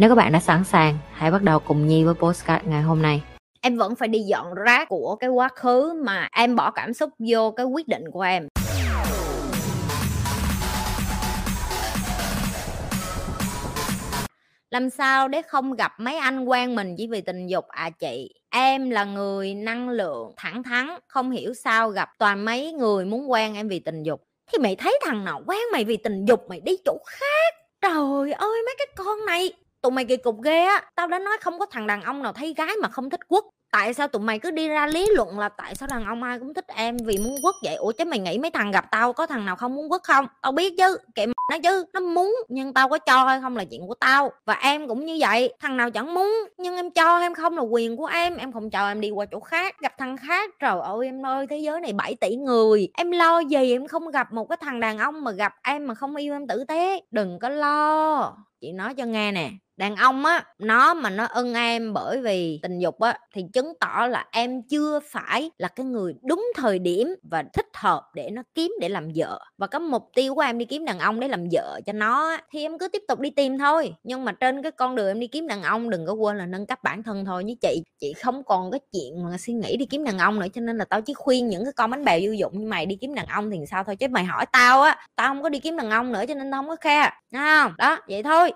Nếu các bạn đã sẵn sàng, hãy bắt đầu cùng Nhi với postcard ngày hôm nay. em vẫn phải đi dọn rác của cái quá khứ mà em bỏ cảm xúc vô cái quyết định của em. Làm sao để không gặp mấy anh quen mình chỉ vì tình dục? À chị em là người năng lượng thẳng thắn không hiểu sao gặp toàn mấy người muốn quen em vì tình dục. Thì mày thấy thằng nào quen mày vì tình dục mày đi chỗ khác? Trời ơi mấy cái con này! Tụi mày kỳ cục ghê á. Tao đã nói không có thằng đàn ông nào thấy gái mà không thích quất tại sao tụi mày cứ đi ra lý luận là tại sao đàn ông ai cũng thích em vì muốn quất vậy? Ủa chứ mày nghĩ mấy thằng gặp tao có thằng nào không muốn quất không? Tao biết chứ, kệ m- nó chứ, nó muốn, nhưng tao có cho hay không là chuyện của tao. Và em cũng như vậy, thằng nào chẳng muốn, nhưng em cho em không là quyền của em. Em không cho em đi qua chỗ khác, gặp thằng khác. Trời ơi, em ơi, thế giới này 7 tỷ người. Em lo gì? Em không gặp một cái thằng đàn ông mà gặp em mà không yêu em tử tế. Đừng có lo. Chị nói cho nghe nè đàn ông á nó mà nó ưng em bởi vì tình dục á thì chứng tỏ là em chưa phải là cái người đúng thời điểm và thích hợp để nó kiếm để làm vợ. Và cái mục tiêu của em đi kiếm đàn ông để làm vợ cho nó á, thì em cứ tiếp tục đi tìm thôi. Nhưng mà trên cái con đường em đi kiếm đàn ông đừng có quên là nâng cấp bản thân thôi như chị. Chị không còn cái chuyện mà suy nghĩ đi kiếm đàn ông nữa cho nên là tao chỉ khuyên những cái con bánh bèo vô dụng như mày đi kiếm đàn ông thì sao thôi chứ mày hỏi tao á tao không có đi kiếm đàn ông nữa cho nên tao không có khe không? Đó vậy thôi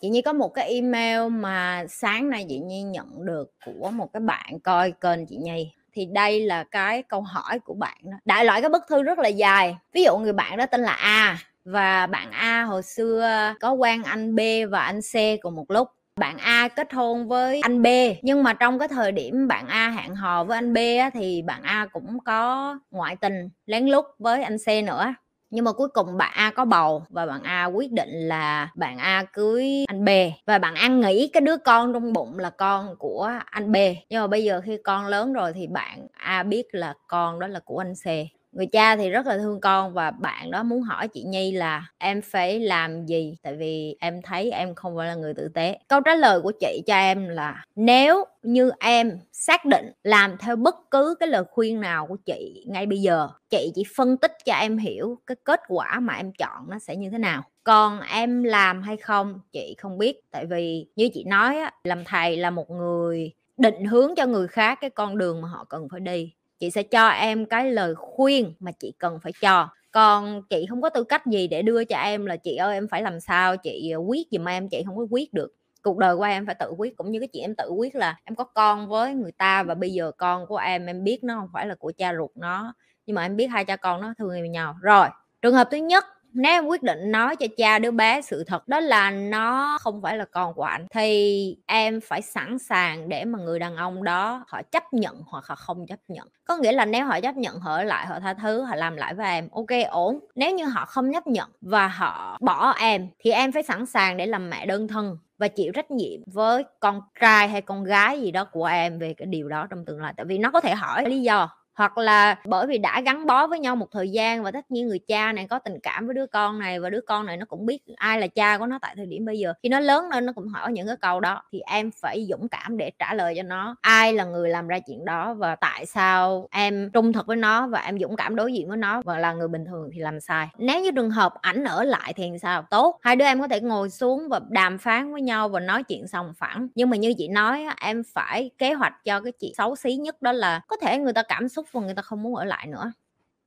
chị nhi có một cái email mà sáng nay chị nhi nhận được của một cái bạn coi kênh chị nhi. Thì đây là cái câu hỏi của bạn đó. Đại loại cái bức thư rất là dài. Ví dụ người bạn đó tên là a và bạn a hồi xưa có quen anh b và anh c cùng một lúc. Bạn A kết hôn với anh B nhưng mà trong cái thời điểm bạn A hẹn hò với anh B á, thì bạn A cũng có ngoại tình lén lút với anh C nữa nhưng mà cuối cùng bạn A có bầu và bạn A quyết định là bạn A cưới anh B. Và bạn A nghĩ cái đứa con trong bụng là con của anh B. Nhưng mà bây giờ khi con lớn rồi thì bạn A biết là con đó là của anh C người cha thì rất là thương con và bạn đó muốn hỏi chị Nhi là em phải làm gì? Tại vì em thấy em không phải là người tử tế. Câu trả lời của chị cho em là nếu như em xác định làm theo bất cứ cái lời khuyên nào của chị ngay bây giờ chị chỉ phân tích cho em hiểu cái kết quả mà em chọn nó sẽ như thế nào. Còn em làm hay không chị không biết. Tại vì như chị nói á, làm thầy là một người định hướng cho người khác cái con đường mà họ cần phải đi chị sẽ cho em cái lời khuyên mà chị cần phải cho. Còn chị không có tư cách gì để đưa cho em là chị ơi, em phải làm sao? Chị quyết quyết giùm em. Chị không có quyết được. Cuộc đời của em phải tự quyết, cũng như cái chuyện em tự quyết là em có con với người ta và bây giờ con của em em biết nó không phải là của cha ruột nó, nhưng mà em biết hai cha con nó thương nhau. Rồi, trường hợp thứ nhất nếu em quyết định nói cho cha đứa bé sự thật đó là nó không phải là con của anh thì em phải sẵn sàng để mà người đàn ông đó họ chấp nhận hoặc họ không chấp nhận. Có nghĩa là nếu họ chấp nhận, họ lại, họ tha thứ, họ làm lại với em, ok, ổn. Nếu như họ không chấp nhận và họ bỏ em, thì em phải sẵn sàng để làm mẹ đơn thân và chịu trách nhiệm với con trai hay con gái gì đó của em về cái điều đó trong tương lai. Tại vì nó có thể hỏi lý do hoặc là bởi vì đã gắn bó với nhau một thời gian và tất nhiên người cha này có tình cảm với đứa con này và đứa con này nó cũng biết ai là cha của nó tại thời điểm bây giờ. Khi nó lớn lên, nó cũng hỏi những cái câu đó, thì em phải dũng cảm để trả lời cho nó ai là người làm ra chuyện đó và tại sao em trung thực với nó và em dũng cảm đối diện với nó và là người bình thường thì làm sai. Nếu như trường hợp ảnh ở lại thì sao? Tốt, hai đứa em có thể ngồi xuống và đàm phán với nhau và nói chuyện xong phẳng. Nhưng mà như chị nói em phải kế hoạch cho cái chuyện xấu xí nhất đó là có thể người ta cảm xúc và người ta không muốn ở lại nữa.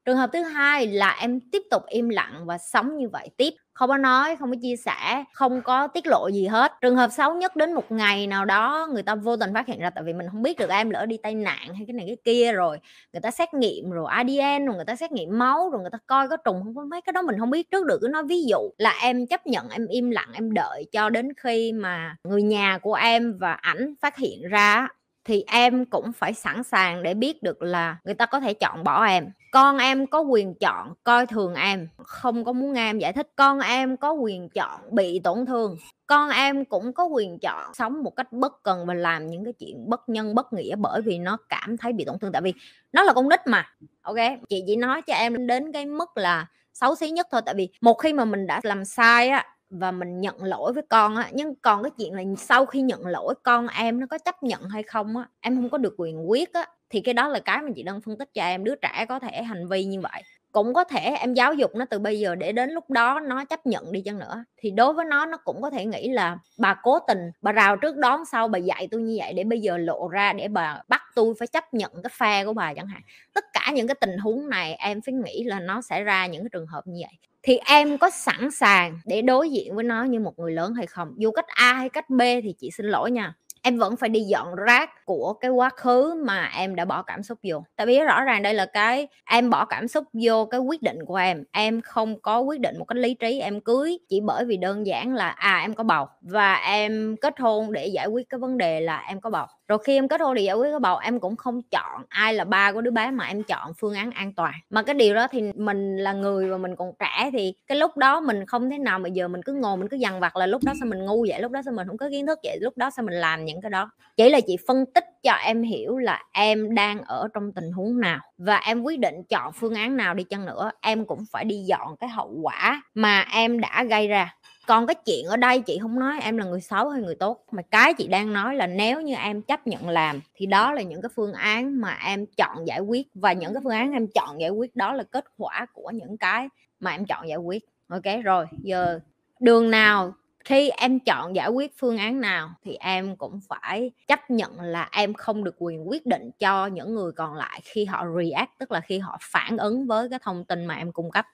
Trường hợp thứ hai là em tiếp tục im lặng và sống như vậy tiếp. Không có nói, không có chia sẻ, không có tiết lộ gì hết. Trường hợp xấu nhất đến một ngày nào đó, người ta vô tình phát hiện ra tại vì mình không biết được em lỡ đi tai nạn hay cái này cái kia rồi. Người ta xét nghiệm rồi adn rồi người ta xét nghiệm máu rồi người ta coi có trùng không có mấy cái đó mình không biết. Trước được cứ nói ví dụ là em chấp nhận em im lặng, em đợi cho đến khi mà người nhà của em và ảnh phát hiện ra thì em cũng phải sẵn sàng để biết được là người ta có thể chọn bỏ em. Con em có quyền chọn coi thường em, không có muốn nghe em giải thích. Con em có quyền chọn bị tổn thương, con em cũng có quyền chọn sống một cách bất cần và làm những cái chuyện bất nhân, bất nghĩa bởi vì nó cảm thấy bị tổn thương. Tại vì nó là con nít mà, ok? Chị chỉ nói cho em đến cái mức là xấu xí nhất thôi. Tại vì một khi mà mình đã làm sai á và mình nhận lỗi với con á, nhưng còn cái chuyện là sau khi nhận lỗi con em nó có chấp nhận hay không á, em không có được quyền quyết á, thì cái đó là cái mà chị đang phân tích cho em, đứa trẻ có thể hành vi như vậy. Cũng có thể em giáo dục nó từ bây giờ để đến lúc đó nó chấp nhận đi chăng nữa. Thì đối với nó nó cũng có thể nghĩ là bà cố tình, bà rào trước đón sau, bà dạy tôi như vậy để bây giờ lộ ra để bà bắt tôi phải chấp nhận cái phe của bà chẳng hạn. Tất cả những cái tình huống này em phải nghĩ là nó sẽ ra những cái trường hợp như vậy thì em có sẵn sàng để đối diện với nó như một người lớn hay không? Dù cách a hay cách b thì chị xin lỗi nha. Em vẫn phải đi dọn rác của cái quá khứ mà em đã bỏ cảm xúc vô. Tại vì rõ ràng đây là cái, em bỏ cảm xúc vô cái quyết định của em. Em không có quyết định một cách lý trí, em cưới chỉ bởi vì đơn giản là à em có bầu và em kết hôn để giải quyết cái vấn đề là em có bầu. Rồi khi em kết hôn thì giải quyết cái bầu, em cũng không chọn ai là ba của đứa bé mà em chọn phương án an toàn. Mà cái điều đó thì mình là người và mình còn trẻ thì cái lúc đó mình không thế nào mà giờ mình cứ ngồi, mình cứ dằn vặt là lúc đó sao mình ngu vậy, lúc đó sao mình không có kiến thức vậy, lúc đó sao mình làm những cái đó. Chỉ là chị phân tích cho em hiểu là em đang ở trong tình huống nào và em quyết định chọn phương án nào đi chăng nữa, em cũng phải đi dọn cái hậu quả mà em đã gây ra. Còn cái chuyện ở đây chị không nói, em là người xấu hay người tốt, mà cái chị đang nói là nếu như em chấp nhận làm thì đó là những cái phương án mà em chọn giải quyết và những cái phương án em chọn giải quyết đó là kết quả của những cái mà em chọn giải quyết. Ok, rồi, giờ đường nào khi em chọn giải quyết phương án nào thì em cũng phải chấp nhận là em không được quyền quyết định cho những người còn lại khi họ react, tức là khi họ phản ứng với cái thông tin mà em cung cấp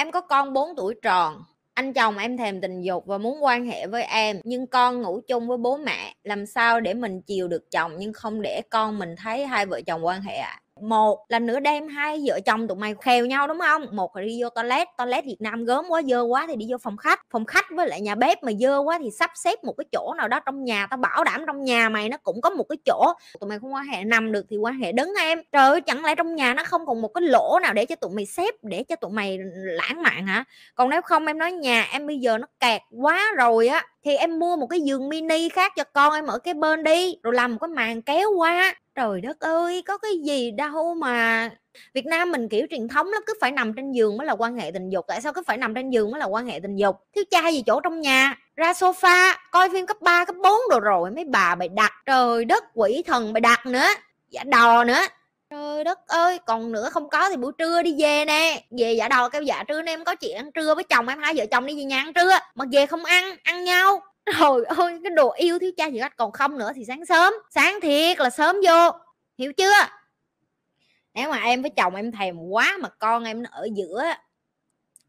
em có con 4 tuổi tròn, anh chồng em thèm tình dục và muốn quan hệ với em, nhưng con ngủ chung với bố mẹ, làm sao để mình chiều được chồng nhưng không để con mình thấy hai vợ chồng quan hệ ạ à? Một là nửa đêm hai vợ chồng tụi mày khèo nhau, đúng không? Một là đi vô toilet toilet việt nam gớm quá, dơ quá thì đi vô phòng khách. Phòng khách với lại nhà bếp mà dơ quá thì sắp xếp một cái chỗ nào đó trong nhà, tao bảo đảm trong nhà mày nó cũng có một cái chỗ. Tụi mày không quan hệ nằm được thì quan hệ đứng em. Trời ơi, chẳng lẽ trong nhà nó không còn một cái lỗ nào để cho tụi mày xếp, để cho tụi mày lãng mạn hả? Còn nếu không, em nói nhà em bây giờ nó kẹt quá rồi á, thì em mua một cái giường mini khác cho con em ở cái bên đi, rồi làm một cái màn kéo qua trời đất ơi có cái gì đâu mà Việt Nam mình kiểu truyền thống lắm cứ phải nằm trên giường mới là quan hệ tình dục. Tại sao cứ phải nằm trên giường mới là quan hệ tình dục? Thiếu cha gì chỗ trong nhà? Ra sofa coi phim cấp 3, cấp 4 rồi rồi mấy bà bày đặt. Trời đất quỷ thần bày đặt nữa. Giả đò nữa. Trời đất ơi còn nữa không có thì buổi trưa đi về nè. Về giả đò kêu dạ trưa nay em có chuyện ăn trưa với chồng em hai vợ chồng đi về nhà ăn trưa. Mà về không ăn ăn nhau rồi ơi cái đồ yêu thiếu cha gì hết còn không nữa thì sáng sớm, sáng thiệt là sớm vô. Hiểu chưa? Nếu mà em với chồng em thèm quá mà con em nó ở giữa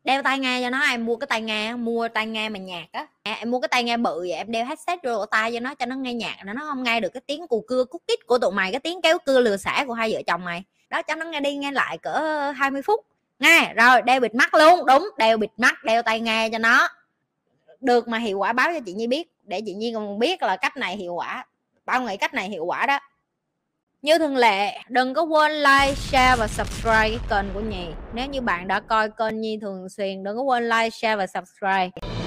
đeo tai nghe cho nó, em mua cái tai nghe mua tai nghe mà nhạc á. À, em mua cái tai nghe bự vậy, em đeo headset vô tai cho nó cho nó nghe nhạc, nó nó không nghe được cái tiếng cù cưa cút kít của tụi mày, cái tiếng kéo cưa lừa xả của hai vợ chồng mày. Đó, cho nó nghe đi, nghe lại cỡ 20 phút. Nghe, rồi, đeo bịt mắt luôn. Đúng, đeo bịt mắt, đeo tai nghe cho nó được mà hiệu quả báo cho chị nhi biết, để chị nhi còn biết là cách này hiệu quả bao nghĩ cách này hiệu quả đó. Như thường lệ, đừng có quên like, share và subscribe cái kênh của nhi. Nếu như bạn đã coi kênh nhi thường xuyên, đừng có quên like, share và subscribe.